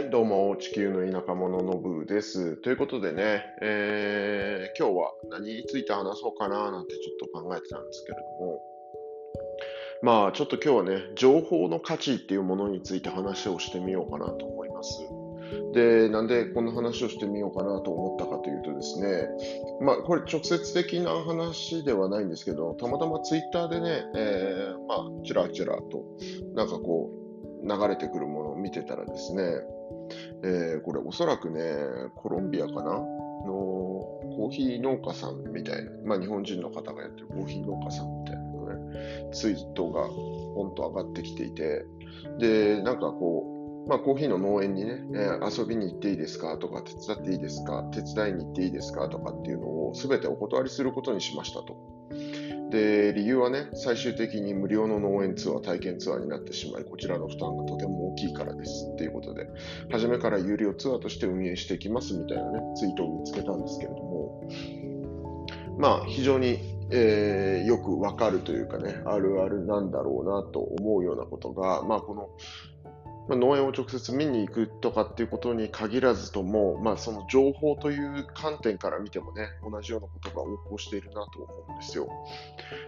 い、どうも、地球の田舎者のブーです。ということでね、えー今日は何について話そうかななんてちょっと考えてたんですけれども、まあ、ちょっと今日はね、情報の価値っていうものについて話をしてみようかなと思います。で、なんでこんな話をしてみようかなと思ったかというとですね、まあ、これ直接的な話ではないんですけど、たまたまツイッターでね、えーまあ、ちらちらと、なんかこう、流れてくるものを見てたらですね、えーこれおそらくね、コロンビアかな？のコーヒー農家さんみたいな、まあ日本人の方がやってるコーヒー農家さんみたいなね、ツイートがポンと上がってきていて、で、なんかこう、まあコーヒーの農園にね、えー遊びに行っていいですか？とか、手伝っていいですか？手伝いに行っていいですか？とかっていうのを全てお断りすることにしましたと。で、理由はね、最終的に無料の農園ツアー、体験ツアーになってしまい、こちらの負担がとても大きいからです。っていうことで、初めから有料ツアーとして運営していきますみたいなね、ツイートを見つけたんですけれども、まあ、非常に、えーよくわかるというかね、あるあるなんだろうなと思うようなことが、まあ、この、まあ、農園を直接見に行くとかっていうことに限らずとも、まあ、その情報という観点から見てもね、同じようなことが横行しているなと思うんですよ。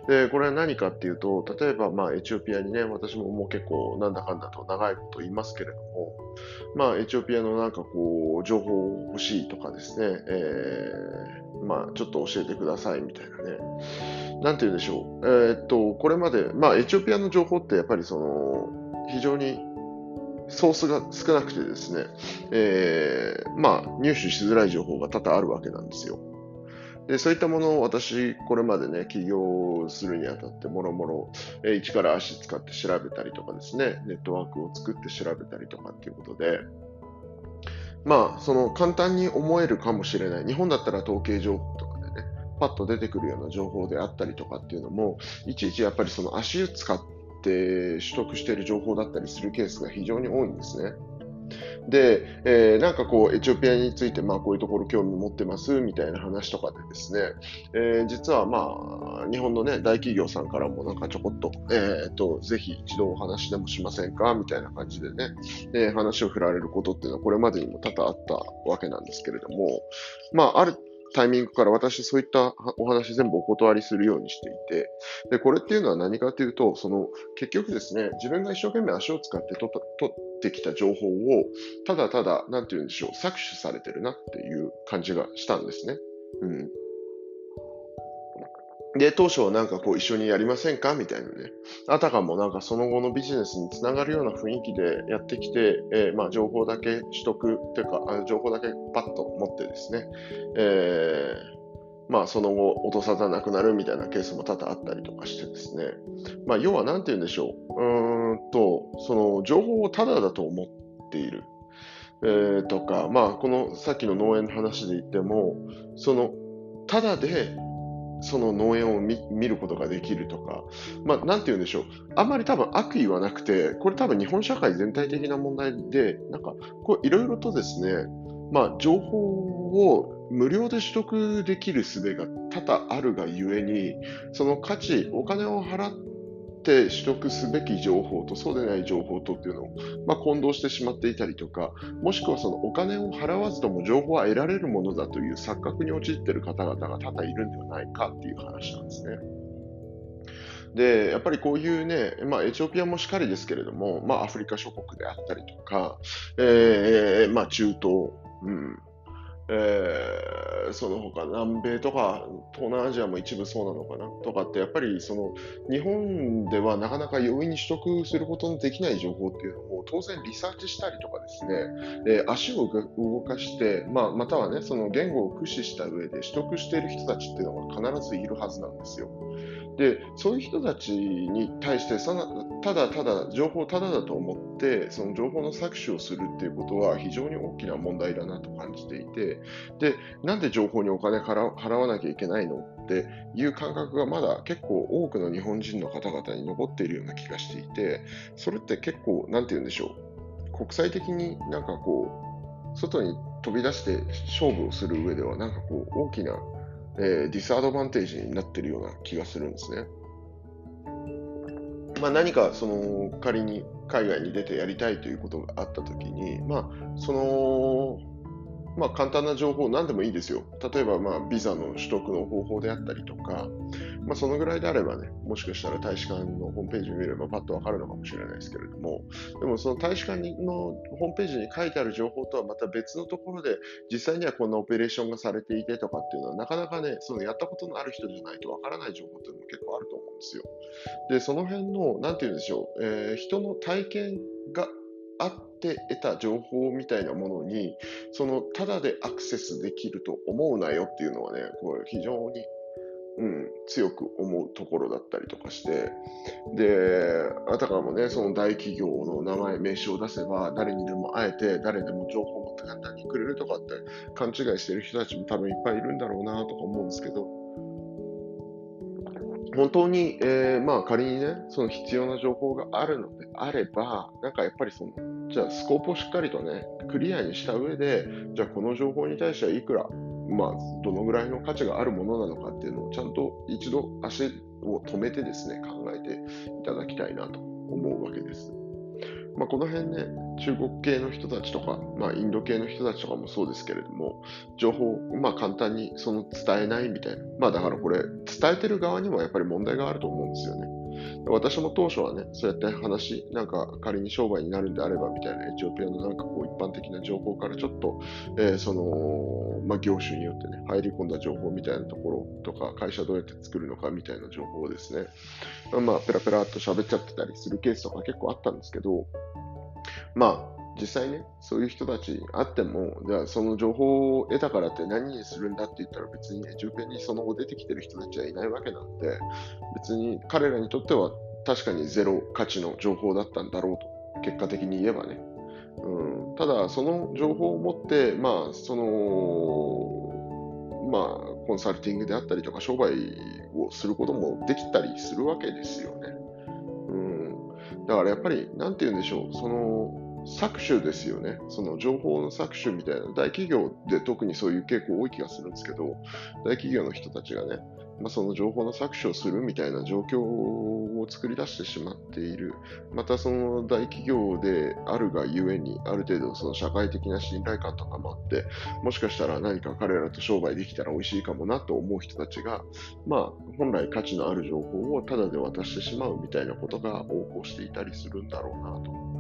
で、これは何かっていうと、例えば、まあ、エチオピアにね、私ももう結構なんだかんだと長いこと言いますけれども、まあ、エチオピアのなんかこう、情報欲しいとかですね、えーまあ、ちょっと教えてくださいみたいなね。なんて言うんでしょう。えーっと、これまで、まあ、エチオピアの情報ってやっぱりその、非常にソースが少なくてですね、えーまあ、入手しづらい情報が多々あるわけなんですよ。で、そういったものを私、これまでね、起業するにあたって、もろもろ、えー一から足使って調べたりとかですね、ネットワークを作って調べたりとかっていうことで、まあ、その簡単に思えるかもしれない。日本だったら統計情報とかでね、パッと出てくるような情報であったりとかっていうのも、いちいちやっぱりその足使って取得している情報だったりするケースが非常に多いんですね。で、えーなんかこう、エチオピアについて、まあ、こういうところ興味持ってますみたいな話とかでですね、えー実はまあ、日本のね、大企業さんからもなんかちょこっと、えーと、ぜひ一度お話でもしませんかみたいな感じでね、えー話を振られることっていうのはこれまでにも多々あったわけなんですけれども、まあ、あるタイミングから私そういったお話全部お断りするようにしていて、で、これっていうのは何かというと、その、結局ですね、自分が一生懸命足を使って取っ取ってきた情報を、ただただ、なんて言うんでしょう、搾取されてるなっていう感じがしたんですね。うん。で、当初はなんかこう一緒にやりませんか？みたいなね。あたかもなんかその後のビジネスにつながるような雰囲気でやってきて、えーまあ情報だけ取得っていうか、あ情報だけパッと持ってですね、えーまあその後落とさざなくなるみたいなケースも多々あったりとかしてですね。まあ要はなんて言うんでしょう。うんと、その情報をタダだと思っている。えーとか、まあこのさっきの農園の話で言っても、その、タダでその農園を見ることができるとか、まあ、なんて言うんでしょう。あんまり多分悪意はなくて、これ多分日本社会全体的な問題で、なんか、いろいろとですね、まあ、情報を無料で取得できる術が多々あるがゆえに、その価値、お金を払っって取得すべき情報とそうでない情報とっていうのを、まあ、混同してしまっていたりとか、もしくはそのお金を払わずとも情報は得られるものだという錯覚に陥っている方々が多々いるんではないかっていう話なんですね。で、やっぱりこういうね、まあ、エチオピアもしかりですけれども、まあ、アフリカ諸国であったりとか、えーまあ、中東、うん、えーその他南米とか東南アジアも一部そうなのかなとかってやっぱりその日本ではなかなか容易に取得することのできない情報っていうのを当然リサーチしたりとかですね、えー足を動かして、まあ、またはねその言語を駆使した上で取得している人たちっていうのが必ずいるはずなんですよ。でそういう人たちに対してさなただただ情報をただだと思ってその情報の搾取をするっていうことは非常に大きな問題だなと感じていてでなんで情報にお金払わなきゃいけないのっていう感覚がまだ結構多くの日本人の方々に残っているような気がしていてそれって結構なんて言うんでしょう国際的になんかこう外に飛び出して勝負をする上ではなんかこう大きなえーディスアドバンテージになっているような気がするんですね。まあ、何かその仮に海外に出てやりたいということがあったときに、まあ、そのまあ、簡単な情報、何でもいいですよ。例えば、まあ、ビザの取得の方法であったりとか、まあ、そのぐらいであればね、もしかしたら大使館のホームページを見ればパッとわかるのかもしれないですけれども、でもその大使館のホームページに書いてある情報とはまた別のところで、実際にはこんなオペレーションがされていてとかっていうのは、なかなかね、そのやったことのある人じゃないとわからない情報っていうのも結構あると思うんですよ。で、その辺の、なんて言うんでしょう、えー、人の体験があって得た情報みたいなものに、その、ただでアクセスできると思うなよっていうのはね、これ非常に、うん、強く思うところだったりとかして、で、あたかもね、その大企業の名前、名称を出せば、誰にでも会えて、誰でも情報を持って簡単にくれるとかって勘違いしてる人たちも多分いっぱいいるんだろうなとか思うんですけど、本当に、えー、まあ仮にね、その必要な情報があるのであれば、なんかやっぱりその、じゃあスコープをしっかりとね、クリアにした上で、じゃあこの情報に対してはいくら、まあどのぐらいの価値があるものなのかっていうのをちゃんと一度足を止めてですね、考えていただきたいなと思うわけです。まあ、この辺ね、中国系の人たちとか、まあ、インド系の人たちとかもそうですけれども、情報をまあ簡単にその伝えないみたいな。まあだからこれ、伝えてる側にもやっぱり問題があると思うんですよね。私も当初はね、そうやって話、なんか仮に商売になるんであればみたいなエチオピアのなんかこう一般的な情報からちょっと、えー、その、まあ、業種によってね、入り込んだ情報みたいなところとか、会社どうやって作るのかみたいな情報ですね、まあ、ペラペラっと喋っちゃってたりするケースとか結構あったんですけど、まあ、実際ね、そういう人たちあっても、じゃあその情報を得たからって何にするんだって言ったら別にエチオピアにその後出てきてる人たちはいないわけなんで、別に彼らにとっては確かにゼロ価値の情報だったんだろうと、結果的に言えばね。うん、ただ、その情報を持って、まあ、その、まあ、コンサルティングであったりとか、商売をすることもできたりするわけですよね。うん、だからやっぱり、なんて言うんでしょう、その、搾取ですよね。その情報の搾取みたいな、大企業で特にそういう傾向多い気がするんですけど、大企業の人たちがね、まあ、その情報の搾取をするみたいな状況を作り出してしまっている。またその大企業であるがゆえに、ある程度その社会的な信頼感とかもあって、もしかしたら何か彼らと商売できたら美味しいかもなと思う人たちが、まあ、本来価値のある情報をタダで渡してしまうみたいなことが横行していたりするんだろうなと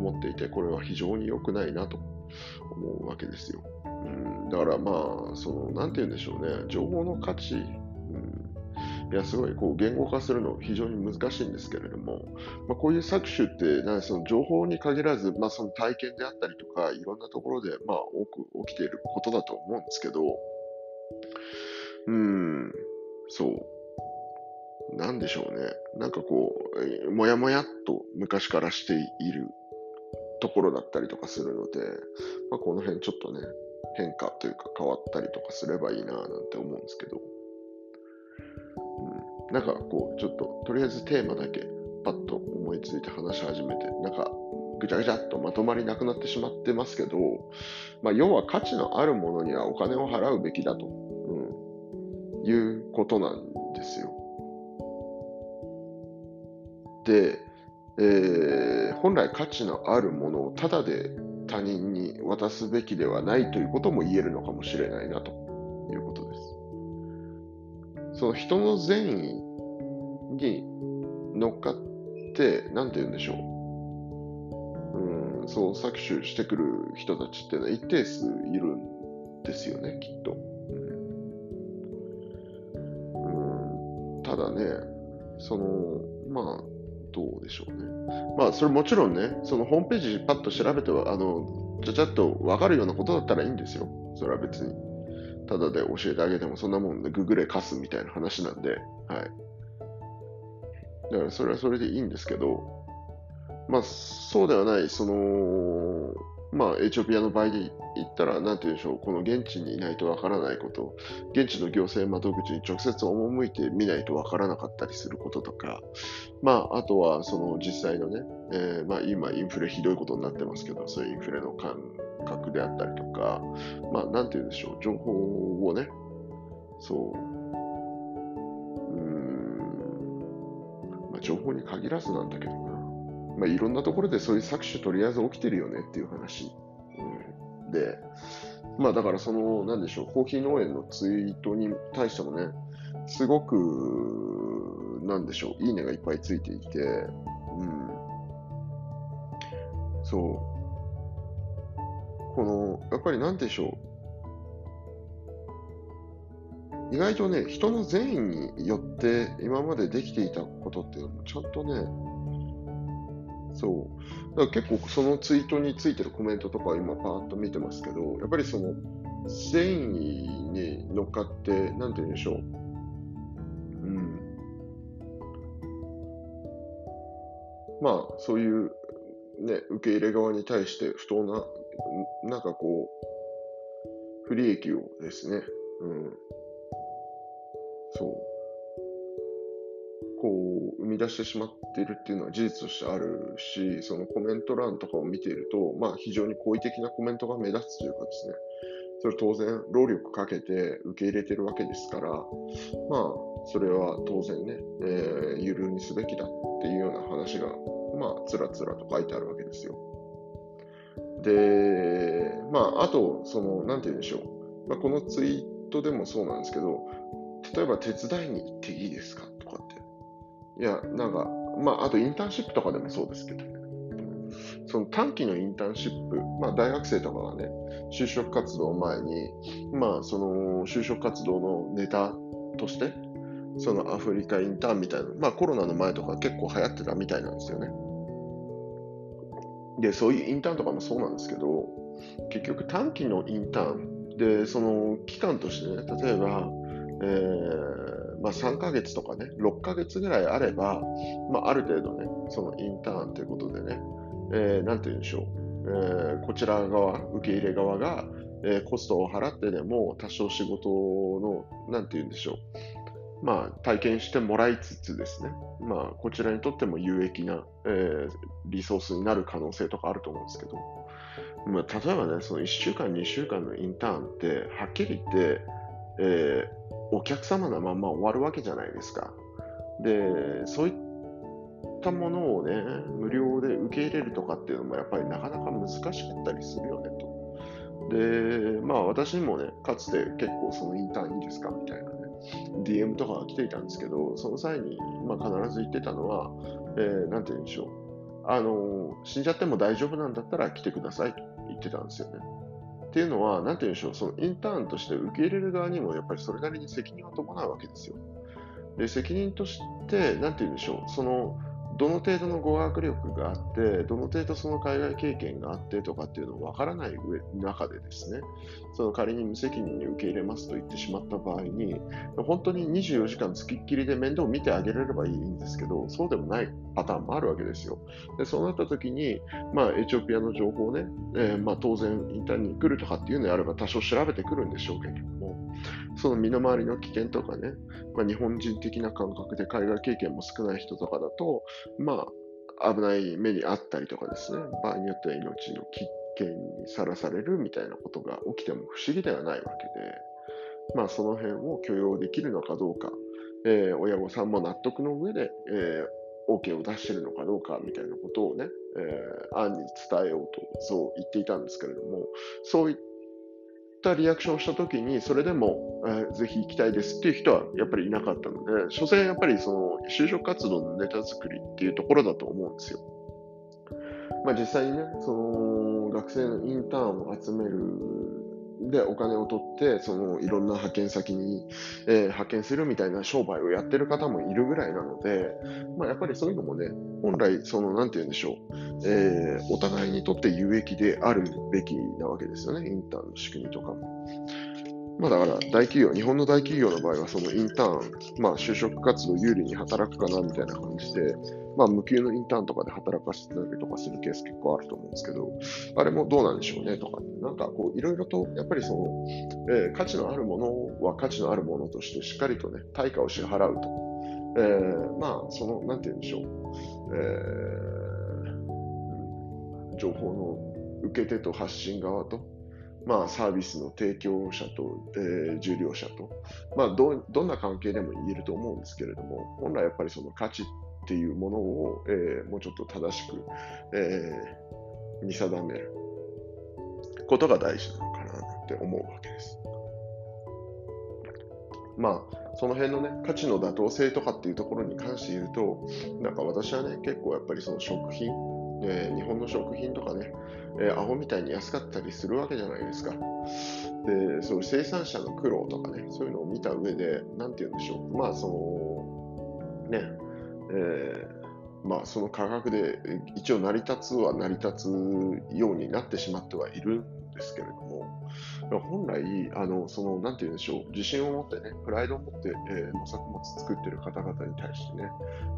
思っていて、これは非常に良くないなと思うわけですよ。うん、だからまあ、その、なんて言うんでしょうね、情報の価値、うんいや、すごいこう言語化するの非常に難しいんですけれども、まあ、こういう搾取ってなんその情報に限らず、まあ、その体験であったりとか、いろんなところでまあ多く起きていることだと思うんですけど、うん、そう。なんでしょうね。なんかこう、もやもやっと昔からしているところだったりとかするので、まあ、この辺ちょっとね、変化というか変わったりとかすればいいななんて思うんですけど、うん、なんかこう、ちょっととりあえずテーマだけパッと思いついて話し始めて、なんかぐちゃぐちゃっとまとまりなくなってしまってますけど、まあ、要は価値のあるものにはお金を払うべきだと、うん、いうことなんですよ。で、えー、本来価値のあるものをただで他人に渡すべきではないということも言えるのかもしれないなということです。その人の善意に乗っかって、なんて言うんでしょう。うん、そう搾取してくる人たちっていうのは一定数いるんですよね、きっと。うん、ただね、その、まあ、どうでしょうね。まあ、それもちろんね、そのホームページパッと調べては、あの、ちゃちゃっと分かるようなことだったらいいんですよ。それは別に。ただで教えてあげても、そんなもんでググれ貸すみたいな話なんで、はい。だからそれはそれでいいんですけど、まあ、そうではない、その、まあ、エチオピアの場合で言ったら、なんて言うんでしょう、この現地にいないとわからないこと、現地の行政窓口に直接赴いてみないとわからなかったりすることとか、まあ、あとは、その実際のね、えー、まあ、今、インフレひどいことになってますけど、そういうインフレの感覚であったりとか、まあ、なんて言うんでしょう、情報をね、そう、うん、まあ、情報に限らずなんだけどな。まあ、いろんなところでそういう搾取とりあえず起きてるよねっていう話。うん、で、まあだからその、なんでしょう、コーヒー農園のツイートに対してもね、すごく、なんでしょう、いいねがいっぱいついていて、うん。そう。この、やっぱりなんでしょう、意外とね、人の善意によって今までできていたことっていうのもちゃんとね、そう。だから結構そのツイートについてるコメントとか今パーッと見てますけど、やっぱりその善意に乗っかって、なんて言うんでしょう。うん。まあ、そういうね、受け入れ側に対して不当な、なんかこう、不利益をですね、うん。そう。こう、生み出してしまっているっていうのは事実としてあるし、そのコメント欄とかを見ていると、まあ非常に好意的なコメントが目立つというかですね、それ当然労力かけて受け入れてるわけですから、まあそれは当然ね、えー、ゆるにすべきだっていうような話が、まあつらつらと書いてあるわけですよ。で、まああと、その、なんて言うんでしょう。まあ、このツイートでもそうなんですけど、例えば手伝いに行っていいですかとかって。いや、なんか、まあ、あとインターンシップとかでもそうですけど、その短期のインターンシップ、まあ、大学生とかがね、就職活動前に、まあ、その就職活動のネタとして、そのアフリカインターンみたいな、まあ、コロナの前とか結構流行ってたみたいなんですよね。で、そういうインターンとかもそうなんですけど、結局短期のインターンで、その期間としてね、例えば、えー、まあ、3ヶ月とかね、6ヶ月ぐらいあれば、まあ、ある程度ね、そのインターンということでね、えー、なんて言うんでしょう、えー、こちら側、受け入れ側が、えー、コストを払ってでも多少仕事の、なんて言うんでしょう、まあ、体験してもらいつつですね、まあ、こちらにとっても有益な、えー、リソースになる可能性とかあると思うんですけど、まあ、例えばね、その1週間、2週間のインターンって、はっきり言って、えー、お客様のまま終わるわけじゃないですか。で、そういったものをね、無料で受け入れるとかっていうのもやっぱりなかなか難しかったりするよねと。で、まあ私にもね、かつて結構そのインターンいいですかみたいなね、DM とかが来ていたんですけど、その際に、まあ、必ず言ってたのは、えー、て言うんでしょう。あの、死んじゃっても大丈夫なんだったら来てくださいと言ってたんですよね。っていうのは、なんて言うんでしょう、そのインターンとして受け入れる側にもやっぱりそれなりに責任は伴うわけですよ。で、責任として、なんて言うんでしょう、その、どの程度の語学力があって、どの程度その海外経験があってとかっていうのを分からない上中でですね、その仮に無責任に受け入れますと言ってしまった場合に、本当に24時間付きっきりで面倒を見てあげれればいいんですけど、そうでもないパターンもあるわけですよ。でそうなった時に、まあ、エチオピアの情報をね、えー、まあ、当然インターンに来るとかっていうのであれば多少調べてくるんでしょうけれども、その身の回りの危険とかね、まあ、日本人的な感覚で海外経験も少ない人とかだと、まあ、危ない目にあったりとかですね、場合によっては命の危険にさらされるみたいなことが起きても不思議ではないわけで、まあ、その辺を許容できるのかどうか、えー、親御さんも納得の上で、えー、OK を出してるのかどうかみたいなことをね、えー、案に伝えようとそう言っていたんですけれども、そういっったリアクションしたときに、それでも、えー、ぜひ行きたいですっていう人はやっぱりいなかったので、所詮やっぱりその就職活動のネタ作りっていうところだと思うんですよ。まあ実際にね、その学生のインターンを集めるでお金を取って、そのいろんな派遣先に、えー、派遣するみたいな商売をやってる方もいるぐらいなので、まあ、やっぱりそういうのもね、本来、その、なんて言うんでしょう、えー、お互いにとって有益であるべきなわけですよね、インターンの仕組みとかも。まあだから大企業、日本の大企業の場合はそのインターン、まあ就職活動有利に働くかなみたいな感じで、まあ無給のインターンとかで働かせてたりとかするケース結構あると思うんですけど、あれもどうなんでしょうねとか、なんかこういろいろとやっぱりその、えー、価値のあるものは価値のあるものとしてしっかりとね、対価を支払うと。えー、まあその、なんて言うんでしょう。えー、情報の受け手と発信側と、まあ、サービスの提供者と、えー、受領者と、まあど、どんな関係でも言えると思うんですけれども、本来やっぱりその価値っていうものを、えー、もうちょっと正しく、えー、見定めることが大事なのかなって思うわけです。まあ、その辺のね、価値の妥当性とかっていうところに関して言うと、なんか私はね、結構やっぱりその食品、えー、日本の食品とかね、えー、アホみたいに安かったりするわけじゃないですか。で、そう生産者の苦労とかね、そういうのを見た上で、なんて言うんでしょう。まあ、その、ね、えー、まあ、その価格で一応成り立つは成り立つようになってしまってはいるんですけれども、本来、あの、その、なんて言うんでしょう、自信を持ってね、プライドを持って、えー、農作物作ってる方々に対してね、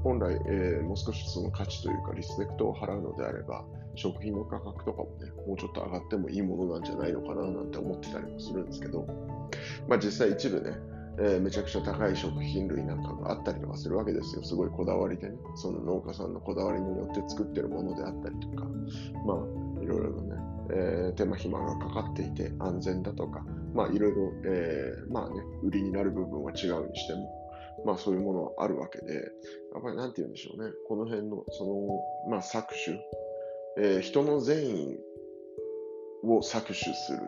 本来、えー、もう少しその価値というか、リスペクトを払うのであれば、食品の価格とかもね、もうちょっと上がってもいいものなんじゃないのかななんて思ってたりもするんですけど、まあ実際一部ね、えー、めちゃくちゃ高い食品類なんかがあったりとかするわけですよ。すごいこだわりでね、その農家さんのこだわりによって作ってるものであったりとか、まあ、いろいろなね、えー、手間暇がかかっていて安全だとか、まあいろいろ、えー、まあね、売りになる部分は違うにしても、まあそういうものはあるわけで、やっぱりなんて言うんでしょうね、この辺の、その、まあ搾取、えー、人の善意を搾取する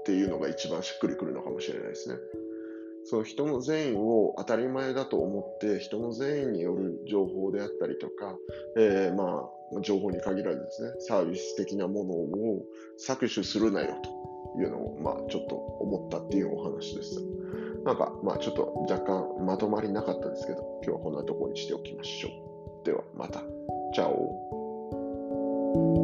っていうのが一番しっくりくるのかもしれないですね。その人の善意を当たり前だと思って、人の善意による情報であったりとか、えー、まあ、情報に限らずですね、サービス的なものを搾取するなよというのを、まあ、ちょっと思ったっていうお話です。なんか、まあ、ちょっと若干まとまりなかったですけど、今日はこんなところにしておきましょう。では、また。チャオ。